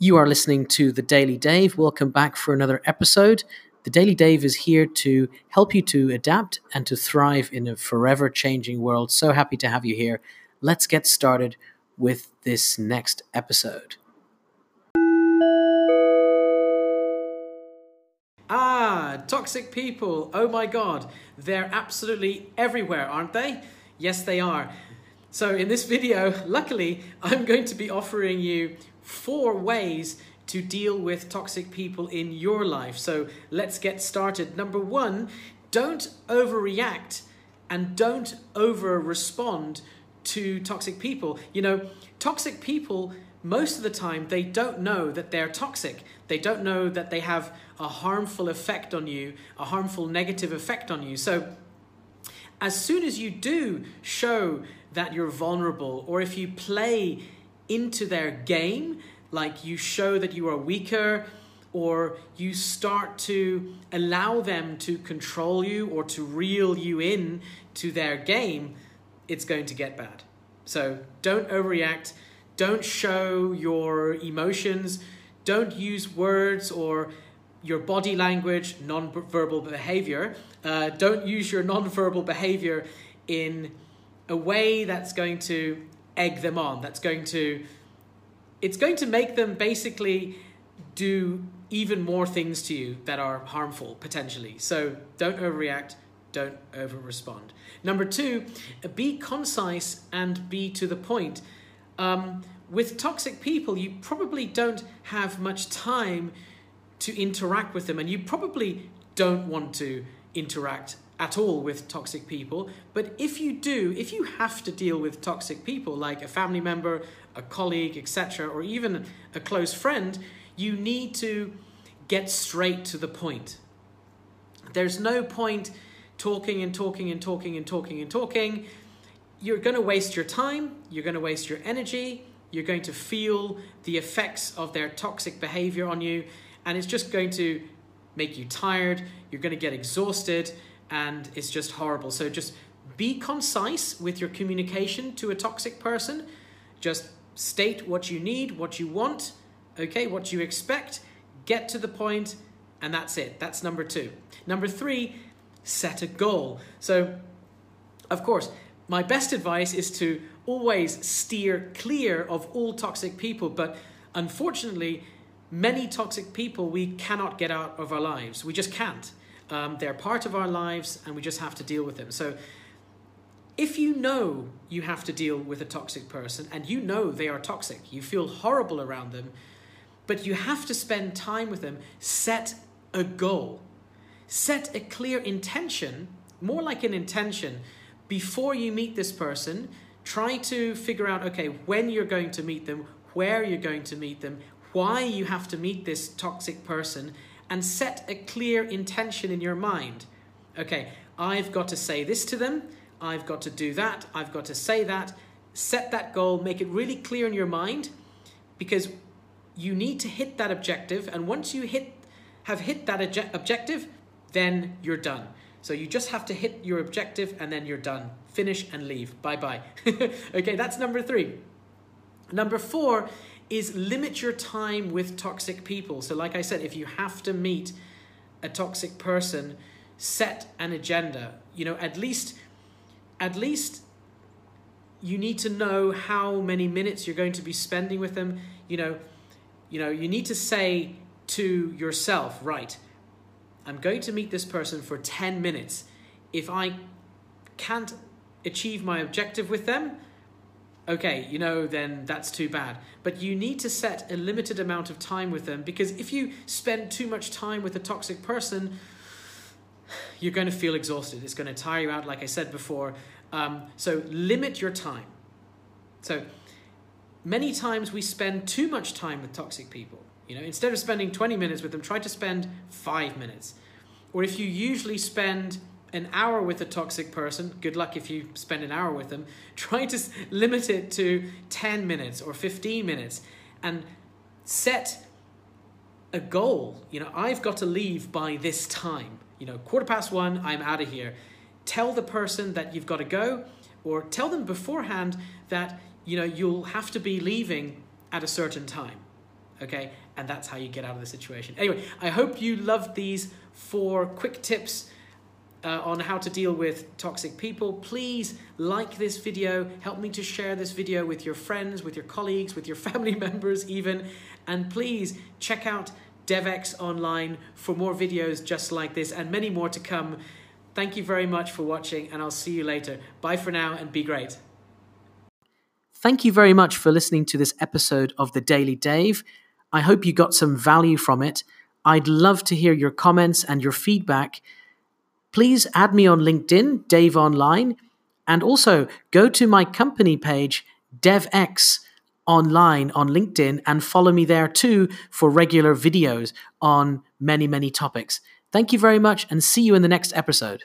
You are listening to The Daily Dave. Welcome back for another episode. The Daily Dave is here to help you to adapt and to thrive in a forever changing world. So happy to have you here. Let's get started with this next episode. Ah, toxic people. Oh my god. They're absolutely everywhere, aren't they? Yes, they are. So, in this video, luckily, I'm going to be offering you four ways to deal with toxic people in your life. So, let's get started. Number one, don't overreact and don't over respond to toxic people. You know, toxic people, most of the time, they don't know that they're toxic. They don't know that they have a harmful effect on you, a harmful negative effect on you. So, as soon as you do show that you're vulnerable, or if you play into their game, like you show that you are weaker, or you start to allow them to control you or to reel you in to their game, it's going to get bad. So don't overreact, don't show your emotions, don't use words or your body language, non-verbal behavior. Uh, don't use your non-verbal behavior in a way that's going to egg them on. That's going to, it's going to make them basically do even more things to you that are harmful potentially. So don't overreact. Don't over respond. Number two, be concise and be to the point. Um, with toxic people, you probably don't have much time to interact with them, and you probably don't want to interact at all with toxic people. But if you do, if you have to deal with toxic people, like a family member, a colleague, etc., or even a close friend, you need to get straight to the point. There's no point talking and talking and talking and talking and talking. You're going to waste your time, you're going to waste your energy, you're going to feel the effects of their toxic behavior on you, and it's just going to make you tired, you're going to get exhausted, and it's just horrible. So just be concise with your communication to a toxic person. Just state what you need, what you want, okay, what you expect, get to the point, and that's it. That's number two. Number three, set a goal. So, of course, my best advice is to always steer clear of all toxic people, but unfortunately, many toxic people we cannot get out of our lives. We just can't. Um, they're part of our lives and we just have to deal with them. So if you know you have to deal with a toxic person and you know they are toxic, you feel horrible around them, but you have to spend time with them, set a goal. Set a clear intention, more like an intention, before you meet this person. Try to figure out, okay, when you're going to meet them, where you're going to meet them, why you have to meet this toxic person and set a clear intention in your mind. Okay, I've got to say this to them, I've got to do that, I've got to say that. Set that goal, make it really clear in your mind because you need to hit that objective and once you hit have hit that objective, then you're done. So you just have to hit your objective and then you're done. Finish and leave. Bye-bye. okay, that's number 3. Number 4 is limit your time with toxic people. So, like I said, if you have to meet a toxic person, set an agenda. You know, at least, at least you need to know how many minutes you're going to be spending with them. You know, you know, you need to say to yourself, right, I'm going to meet this person for 10 minutes. If I can't achieve my objective with them, okay, you know, then that's too bad. But you need to set a limited amount of time with them because if you spend too much time with a toxic person, you're going to feel exhausted. It's going to tire you out, like I said before. Um, so limit your time. So many times we spend too much time with toxic people. You know, instead of spending 20 minutes with them, try to spend five minutes. Or if you usually spend an hour with a toxic person, good luck if you spend an hour with them, try to limit it to 10 minutes or 15 minutes and set a goal. You know, I've got to leave by this time. You know, quarter past one, I'm out of here. Tell the person that you've got to go or tell them beforehand that, you know, you'll have to be leaving at a certain time. Okay, and that's how you get out of the situation. Anyway, I hope you loved these four quick tips uh, on how to deal with toxic people. Please like this video, help me to share this video with your friends, with your colleagues, with your family members, even. And please check out DevX online for more videos just like this and many more to come. Thank you very much for watching, and I'll see you later. Bye for now, and be great. Thank you very much for listening to this episode of The Daily Dave. I hope you got some value from it. I'd love to hear your comments and your feedback please add me on LinkedIn, Dave Online, and also go to my company page, DevX Online on LinkedIn, and follow me there too for regular videos on many, many topics. Thank you very much and see you in the next episode.